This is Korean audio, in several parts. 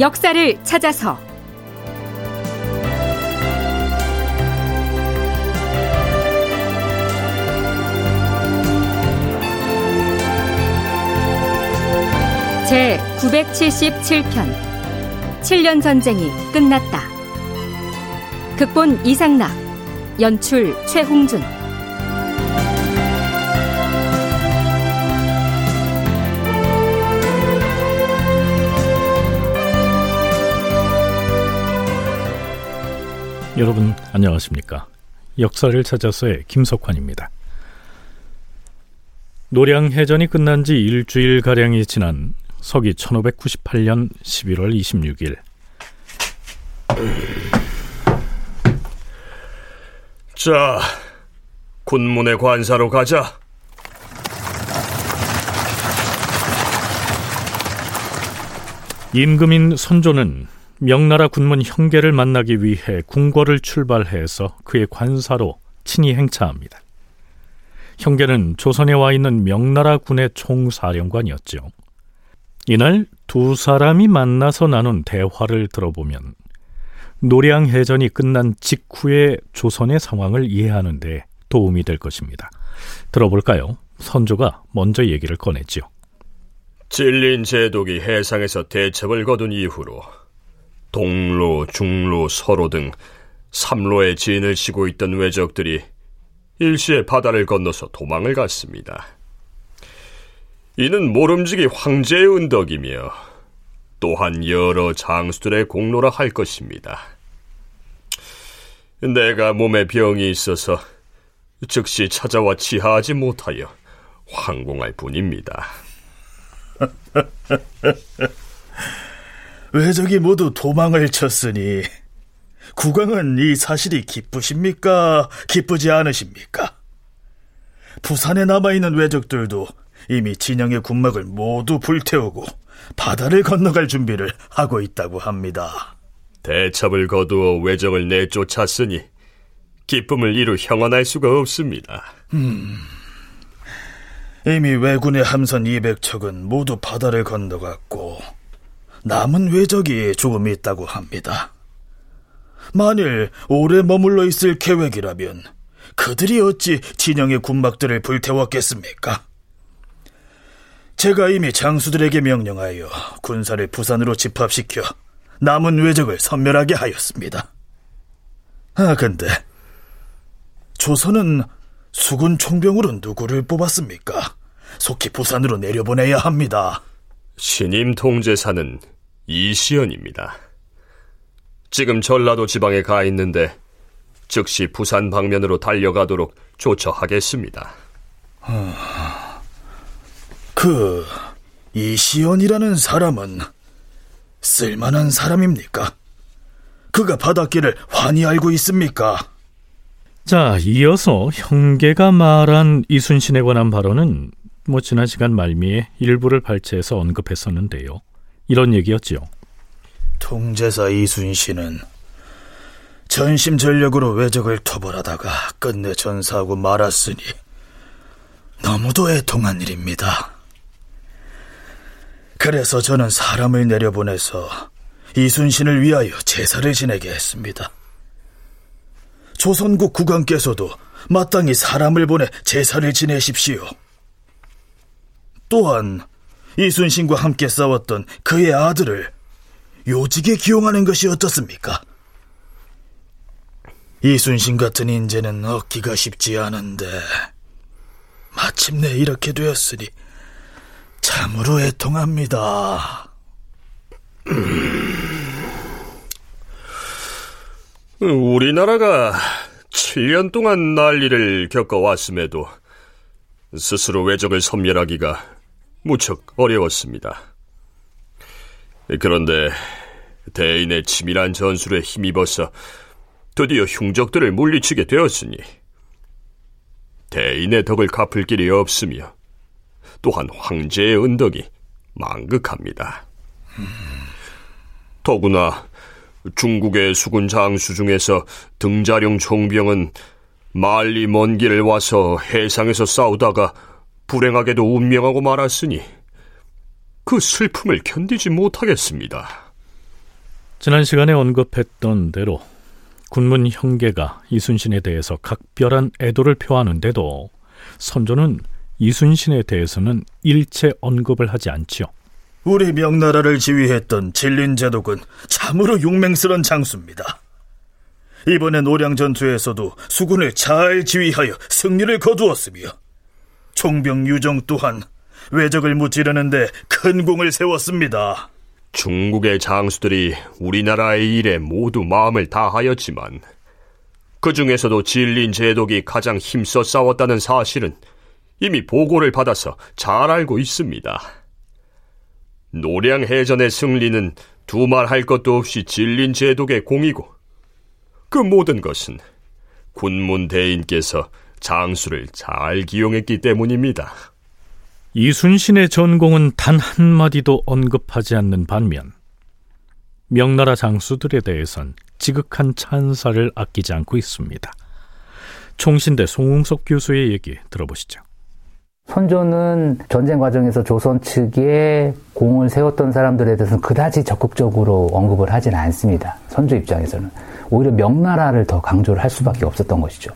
역사를 찾아서 제 977편 7년 전쟁이 끝났다. 극본 이상락, 연출 최홍준. 여러분 안녕하십니까? 역사를 찾아서의 김석환입니다. 노량 해전이 끝난 지 일주일 가량이 지난 서기 1598년 11월 26일 자, 군문의 관사로 가자. 임금인 선조는 명나라 군문 형계를 만나기 위해 궁궐을 출발해서 그의 관사로 친히 행차합니다. 형계는 조선에 와 있는 명나라 군의 총사령관이었죠. 이날 두 사람이 만나서 나눈 대화를 들어보면 노량 해전이 끝난 직후의 조선의 상황을 이해하는 데 도움이 될 것입니다. 들어볼까요? 선조가 먼저 얘기를 꺼냈지요. 찔린 제독이 해상에서 대첩을 거둔 이후로 동로, 중로, 서로 등 삼로의 진을 치고 있던 왜적들이 일시에 바다를 건너서 도망을 갔습니다. 이는 모름지기 황제의 은덕이며 또한 여러 장수들의 공로라 할 것입니다. 내가 몸에 병이 있어서 즉시 찾아와 치하하지 못하여 황공할 뿐입니다. 왜적이 모두 도망을 쳤으니 국왕은 이 사실이 기쁘십니까? 기쁘지 않으십니까? 부산에 남아있는 왜적들도 이미 진영의 군막을 모두 불태우고 바다를 건너갈 준비를 하고 있다고 합니다. 대첩을 거두어 외적을 내쫓았으니 기쁨을 이루 형언할 수가 없습니다. 음, 이미 왜군의 함선 200척은 모두 바다를 건너갔고 남은 외적이 조금 있다고 합니다. 만일 오래 머물러 있을 계획이라면 그들이 어찌 진영의 군막들을 불태웠겠습니까? 제가 이미 장수들에게 명령하여 군사를 부산으로 집합시켜 남은 외적을 섬멸하게 하였습니다. 아, 근데 조선은 수군 총병으로 누구를 뽑았습니까? 속히 부산으로 내려보내야 합니다. 신임 통제사는 이시연입니다. 지금 전라도 지방에 가 있는데 즉시 부산 방면으로 달려가도록 조처하겠습니다. 그 이시연이라는 사람은 쓸만한 사람입니까? 그가 바닷길을 환히 알고 있습니까? 자, 이어서 형계가 말한 이순신에 관한 발언은 뭐 지난 시간 말미에 일부를 발췌해서 언급했었는데요. 이런 얘기였지요. 통제사 이순신은 전심전력으로 외적을 토벌하다가 끝내 전사하고 말았으니 너무도 애통한 일입니다. 그래서 저는 사람을 내려보내서 이순신을 위하여 제사를 지내게 했습니다. 조선국 국왕께서도 마땅히 사람을 보내 제사를 지내십시오. 또한 이순신과 함께 싸웠던 그의 아들을 요직에 기용하는 것이 어떻습니까? 이순신 같은 인재는 얻기가 쉽지 않은데 마침내 이렇게 되었으니 참으로 애통합니다. 우리나라가 7년 동안 난리를 겪어왔음에도 스스로 외적을 섬멸하기가 무척 어려웠습니다. 그런데 대인의 치밀한 전술에 힘입어서 드디어 흉적들을 물리치게 되었으니 대인의 덕을 갚을 길이 없으며 또한 황제의 은덕이 망극합니다. 더구나 중국의 수군 장수 중에서 등자령 총병은 말리 먼 길을 와서 해상에서 싸우다가 불행하게도 운명하고 말았으니 그 슬픔을 견디지 못하겠습니다. 지난 시간에 언급했던 대로 군문 형계가 이순신에 대해서 각별한 애도를 표하는데도 선조는 이순신에 대해서는 일체 언급을 하지 않지요. 우리 명나라를 지휘했던 진린제독은 참으로 용맹스런 장수입니다. 이번에 노량 전투에서도 수군을 잘 지휘하여 승리를 거두었으며 총병 유정 또한 외적을 무찌르는데 큰 공을 세웠습니다. 중국의 장수들이 우리나라의 일에 모두 마음을 다하였지만 그 중에서도 진린 제독이 가장 힘써 싸웠다는 사실은 이미 보고를 받아서 잘 알고 있습니다. 노량해전의 승리는 두말할 것도 없이 진린 제독의 공이고 그 모든 것은 군문 대인께서 장수를 잘 기용했기 때문입니다. 이순신의 전공은 단 한마디도 언급하지 않는 반면 명나라 장수들에 대해선 지극한 찬사를 아끼지 않고 있습니다. 총신대 송웅석 교수의 얘기 들어보시죠. 선조는 전쟁 과정에서 조선 측에 공을 세웠던 사람들에 대해서는 그다지 적극적으로 언급을 하진 않습니다. 선조 입장에서는. 오히려 명나라를 더 강조를 할 수밖에 없었던 것이죠.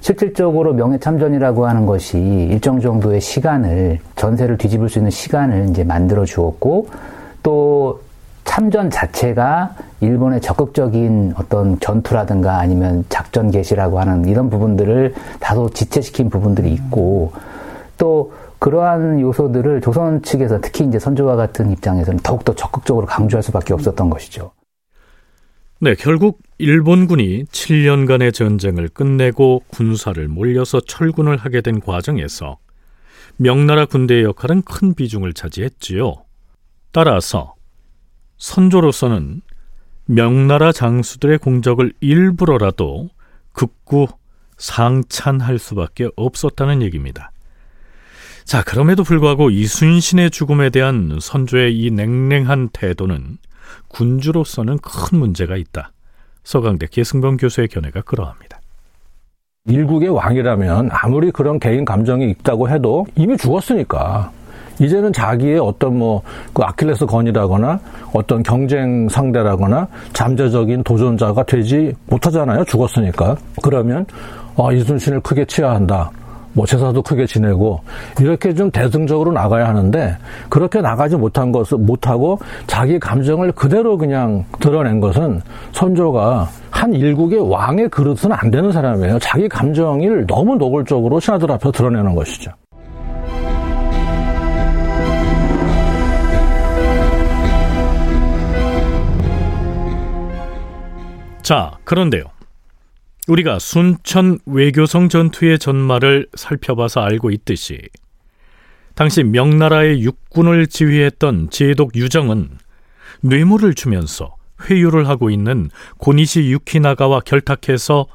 실질적으로 명예참전이라고 하는 것이 일정 정도의 시간을, 전세를 뒤집을 수 있는 시간을 이제 만들어 주었고, 또 참전 자체가 일본의 적극적인 어떤 전투라든가 아니면 작전 개시라고 하는 이런 부분들을 다소 지체시킨 부분들이 있고, 또 그러한 요소들을 조선 측에서 특히 이제 선조와 같은 입장에서는 더욱더 적극적으로 강조할 수밖에 없었던 것이죠. 네, 결국 일본군이 7년간의 전쟁을 끝내고 군사를 몰려서 철군을 하게 된 과정에서 명나라 군대의 역할은 큰 비중을 차지했지요. 따라서 선조로서는 명나라 장수들의 공적을 일부러라도 극구 상찬할 수밖에 없었다는 얘기입니다. 자, 그럼에도 불구하고 이순신의 죽음에 대한 선조의 이 냉랭한 태도는 군주로서는 큰 문제가 있다. 서강대 계승범 교수의 견해가 그러합니다. 일국의 왕이라면 아무리 그런 개인 감정이 있다고 해도 이미 죽었으니까 이제는 자기의 어떤 뭐 그 아킬레스 건이라거나 어떤 경쟁 상대라거나 잠재적인 도전자가 되지 못하잖아요. 죽었으니까. 그러면 아, 이순신을 크게 치하한다. 뭐 제사도 크게 지내고 이렇게 좀 대승적으로 나가야 하는데 그렇게 나가지 못한 것은 못하고 자기 감정을 그대로 그냥 드러낸 것은 선조가 한 일국의 왕의 그릇은 안 되는 사람이에요. 자기 감정을 너무 노골적으로 신하들 앞에 드러내는 것이죠. 자, 그런데요. 우리가 순천 외교성 전투의 전말을 살펴봐서 알고 있듯이 당시 명나라의 육군을 지휘했던 제독 유정은 뇌물을 주면서 회유를 하고 있는 고니시 유키나가와 결탁해서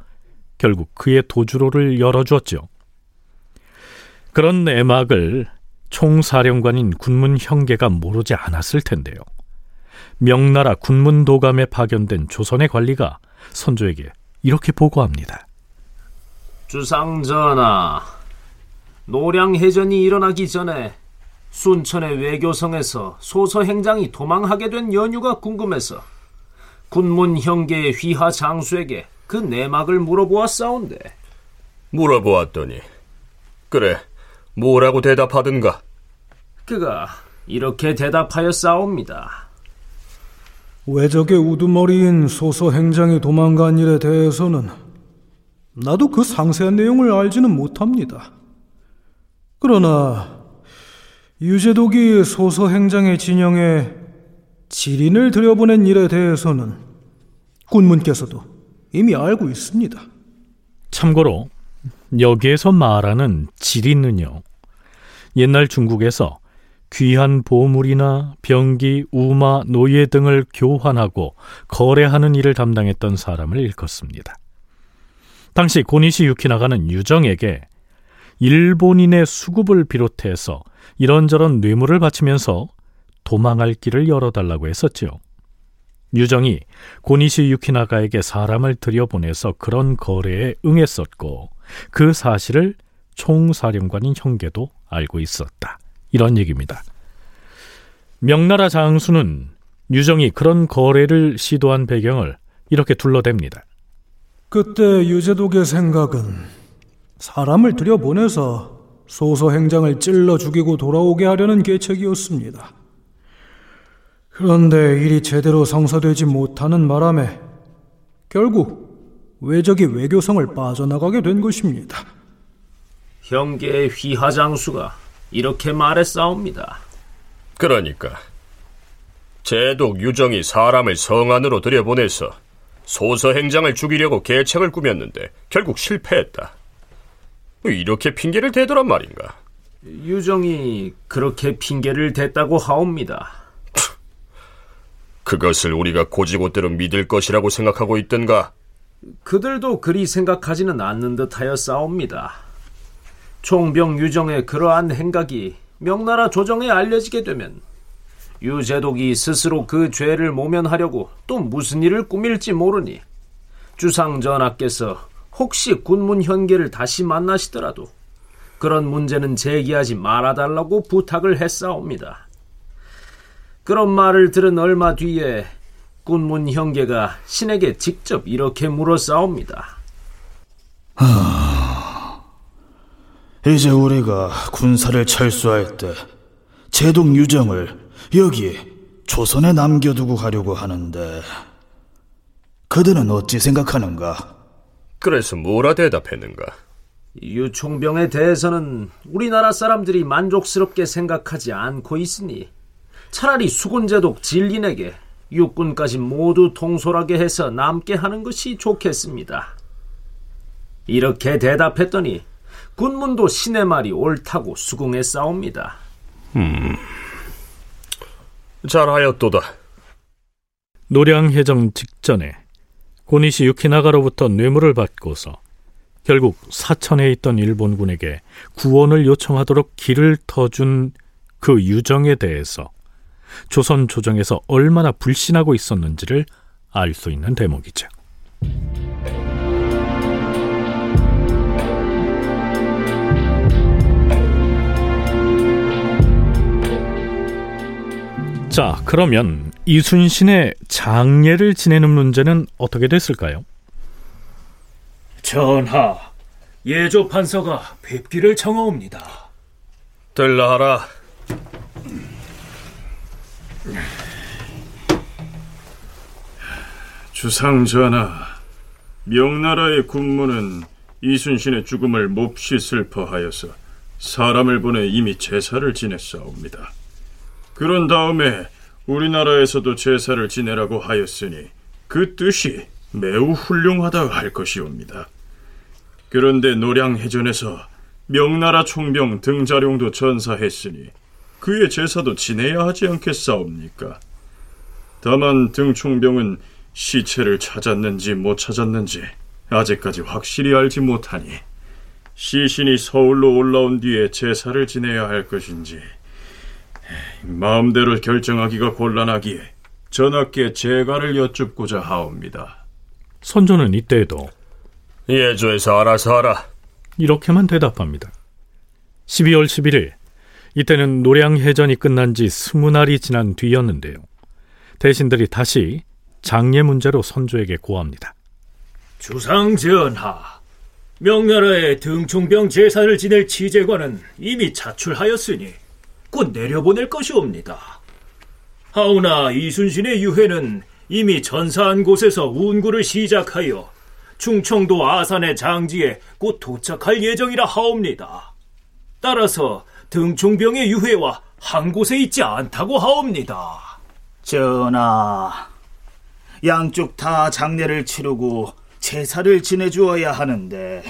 결국 그의 도주로를 열어주었죠. 그런 내막을 총사령관인 군문 형계가 모르지 않았을 텐데요. 명나라 군문 도감에 파견된 조선의 관리가 선조에게 이렇게 보고합니다. 주상전하, 노량해전이 일어나기 전에 순천의 외교성에서 소서 행장이 도망하게 된 연유가 궁금해서 군문 형계의 휘하 장수에게 그 내막을 물어보았사온데 물어보았더니 그래 뭐라고 대답하든가 그가 이렇게 대답하였사옵니다. 외적의 우두머리인 소서 행장이 도망간 일에 대해서는 나도 그 상세한 내용을 알지는 못합니다. 그러나 유재독이 소서 행장의 진영에 지린을 들여보낸 일에 대해서는 군문께서도 이미 알고 있습니다. 참고로 여기에서 말하는 지린은요. 옛날 중국에서 귀한 보물이나 병기, 우마, 노예 등을 교환하고 거래하는 일을 담당했던 사람을 일컫습니다. 당시 고니시 유키나가는 유정에게 일본인의 수급을 비롯해서 이런저런 뇌물을 바치면서 도망할 길을 열어달라고 했었지요. 유정이 고니시 유키나가에게 사람을 들여보내서 그런 거래에 응했었고 그 사실을 총사령관인 형계도 알고 있었다. 이런 얘기입니다. 명나라 장수는 유정이 그런 거래를 시도한 배경을 이렇게 둘러댑니다. 그때 유재독의 생각은 사람을 들여보내서 소서 행장을 찔러 죽이고 돌아오게 하려는 계책이었습니다. 그런데 일이 제대로 성사되지 못하는 바람에 결국 외적이 외교성을 빠져나가게 된 것입니다. 형계의 휘하장수가 이렇게 말했사옵니다. 그러니까 제독 유정이 사람을 성 안으로 들여보내서 소서 행장을 죽이려고 계책을 꾸몄는데 결국 실패했다. 이렇게 핑계를 대더란 말인가? 유정이 그렇게 핑계를 댔다고 하옵니다. 그것을 우리가 고지고대로 믿을 것이라고 생각하고 있던가? 그들도 그리 생각하지는 않는 듯하여 싸웁니다. 총병 유정의 그러한 행각이 명나라 조정에 알려지게 되면 유재독이 스스로 그 죄를 모면하려고 또 무슨 일을 꾸밀지 모르니 주상 전하께서 혹시 군문 현계를 다시 만나시더라도 그런 문제는 제기하지 말아달라고 부탁을 했사옵니다. 그런 말을 들은 얼마 뒤에 군문 형계가 신에게 직접 이렇게 물어싸옵니다. 하... 이제 우리가 군사를 철수할 때 제동 유정을 여기 조선에 남겨두고 가려고 하는데 그들은 어찌 생각하는가? 그래서 뭐라 대답했는가? 유총병에 대해서는 우리나라 사람들이 만족스럽게 생각하지 않고 있으니 차라리 수군제독 진린에게 육군까지 모두 통솔하게 해서 남게 하는 것이 좋겠습니다. 이렇게 대답했더니 군문도 신의 말이 옳다고 수긍해 싸웁니다. 음, 잘하였도다. 노량 해정 직전에 고니시 유키나가로부터 뇌물을 받고서 결국 사천에 있던 일본군에게 구원을 요청하도록 길을 터준 그 유정에 대해서 조선 조정에서 얼마나 불신하고 있었는지를 알 수 있는 대목이죠. 자, 그러면 이순신의 장례를 지내는 문제는 어떻게 됐을까요? 전하, 예조 판서가 뵙기를 청하옵니다. 들라하라. 주상 전하, 명나라의 군문은 이순신의 죽음을 몹시 슬퍼하여서 사람을 보내 이미 제사를 지냈사옵니다. 그런 다음에 우리나라에서도 제사를 지내라고 하였으니 그 뜻이 매우 훌륭하다 할 것이옵니다. 그런데 노량해전에서 명나라 총병 등자룡도 전사했으니 그의 제사도 지내야 하지 않겠사옵니까? 다만 등총병은 시체를 찾았는지 못 찾았는지 아직까지 확실히 알지 못하니 시신이 서울로 올라온 뒤에 제사를 지내야 할 것인지 마음대로 결정하기가 곤란하기에 전하께 제가를 여쭙고자 하옵니다. 선조는 이때에도 예조에서 알아서 하라. 이렇게만 대답합니다. 12월 11일 이때는 노량해전이 끝난 지 스무 날이 지난 뒤였는데요. 대신들이 다시 장례 문제로 선조에게 고합니다. 주상 전하, 명나라의 등총병 제사를 지낼 치제관은 이미 자출하였으니 곧 내려보낼 것이옵니다. 하오나 이순신의 유해는 이미 전사한 곳에서 운구를 시작하여 충청도 아산의 장지에 곧 도착할 예정이라 하옵니다. 따라서 등총병의 유해와 한 곳에 있지 않다고 하옵니다. 전하, 양쪽 다 장례를 치르고 제사를 지내주어야 하는데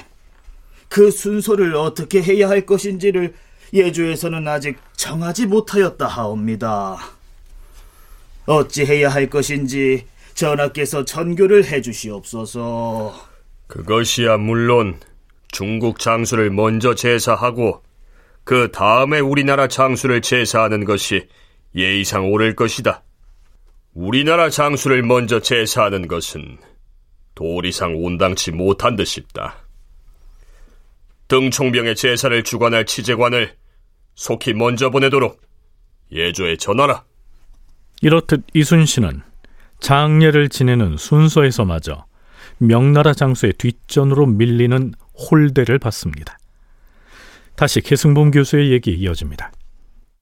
그 순서를 어떻게 해야 할 것인지를 예주에서는 아직 정하지 못하였다 하옵니다. 어찌해야 할 것인지 전하께서 전교를 해주시옵소서. 그것이야 물론 중국 장수를 먼저 제사하고 그 다음에 우리나라 장수를 제사하는 것이 예의상 옳을 것이다. 우리나라 장수를 먼저 제사하는 것은 도리상 온당치 못한 듯 싶다. 등총병의 제사를 주관할 치제관을 속히 먼저 보내도록 예조에 전하라. 이렇듯 이순신은 장례를 지내는 순서에서마저 명나라 장수의 뒷전으로 밀리는 홀대를 받습니다. 다시 계승범 교수의 얘기 이어집니다.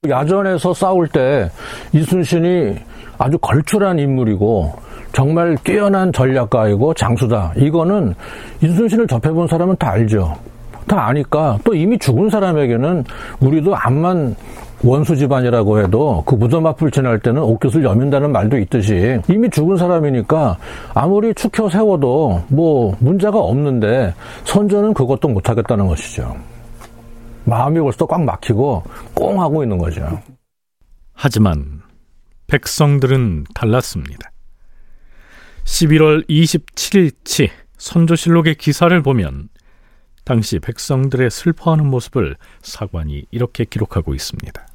야전에서 싸울 때 이순신이 아주 걸출한 인물이고 정말 뛰어난 전략가이고 장수다. 이거는 이순신을 접해본 사람은 다 알죠. 다 아니까 또 이미 죽은 사람에게는 우리도 암만 원수 집안이라고 해도 그 무덤 앞을 지날 때는 옷깃을 여민다는 말도 있듯이 이미 죽은 사람이니까 아무리 축혀 세워도 뭐 문제가 없는데 선조는 그것도 못하겠다는 것이죠. 마음이 벌써 꽉 막히고 꽁 하고 있는 거죠. 하지만 백성들은 달랐습니다. 11월 27일치 선조실록의 기사를 보면 당시 백성들의 슬퍼하는 모습을 사관이 이렇게 기록하고 있습니다.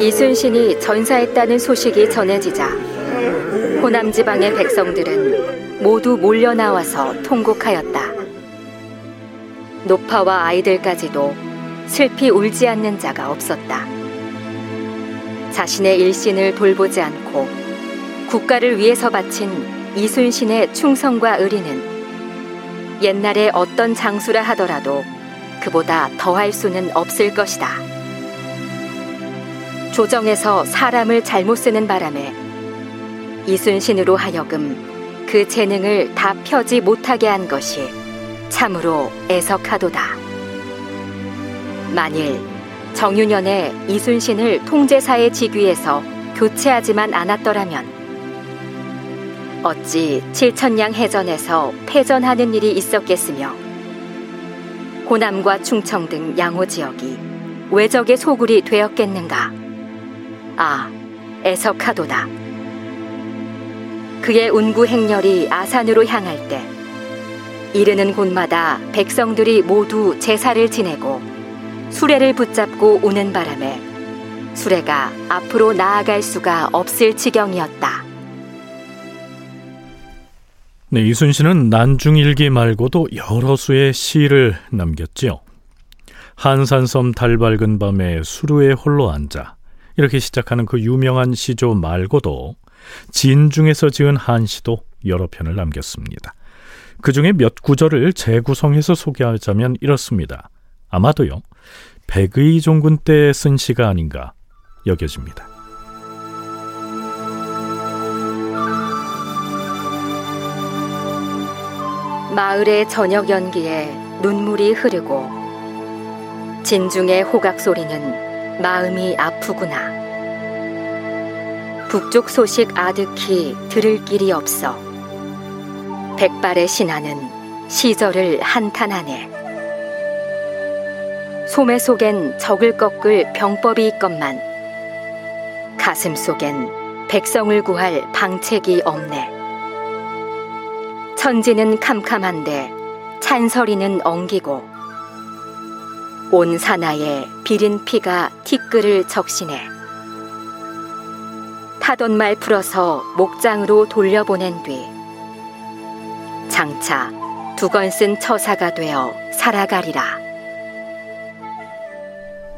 이순신이 전사했다는 소식이 전해지자 호남 지방의 백성들은 모두 몰려 나와서 통곡하였다. 노파와 아이들까지도 슬피 울지 않는 자가 없었다. 자신의 일신을 돌보지 않고 국가를 위해서 바친 이순신의 충성과 의리는 옛날에 어떤 장수라 하더라도 그보다 더할 수는 없을 것이다. 조정에서 사람을 잘못 쓰는 바람에 이순신으로 하여금 그 재능을 다 펴지 못하게 한 것이 참으로 애석하도다. 만일 정유년에 이순신을 통제사의 직위에서 교체하지만 않았더라면 어찌 칠천량 해전에서 패전하는 일이 있었겠으며 호남과 충청 등 양호 지역이 외적의 소굴이 되었겠는가? 아, 애석하도다. 그의 운구 행렬이 아산으로 향할 때 이르는 곳마다 백성들이 모두 제사를 지내고 수레를 붙잡고 오는 바람에 수레가 앞으로 나아갈 수가 없을 지경이었다. 네, 이순신은 난중일기 말고도 여러 수의 시를 남겼지요. 한산섬 달 밝은 밤에 수루에 홀로 앉아 이렇게 시작하는 그 유명한 시조 말고도 진중에서 지은 한시도 여러 편을 남겼습니다. 그 중에 몇 구절을 재구성해서 소개하자면 이렇습니다. 아마도요, 백의 종군 때 쓴 시가 아닌가 여겨집니다. 마을의 저녁 연기에 눈물이 흐르고 진중의 호각 소리는 마음이 아프구나. 북쪽 소식 아득히 들을 길이 없어 백발의 신하는 시절을 한탄하네. 소매 속엔 적을 꺾을 병법이 있건만 가슴 속엔 백성을 구할 방책이 없네. 천지는 캄캄한데 찬설이는 엉기고 온 사나에 비린 피가 티끌을 적시네. 타던 말 풀어서 목장으로 돌려보낸 뒤 장차 두건 쓴 처사가 되어 살아가리라.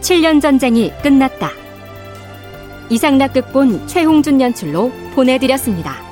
7년 전쟁이 끝났다. 이상락 극본 최홍준 연출로 보내드렸습니다.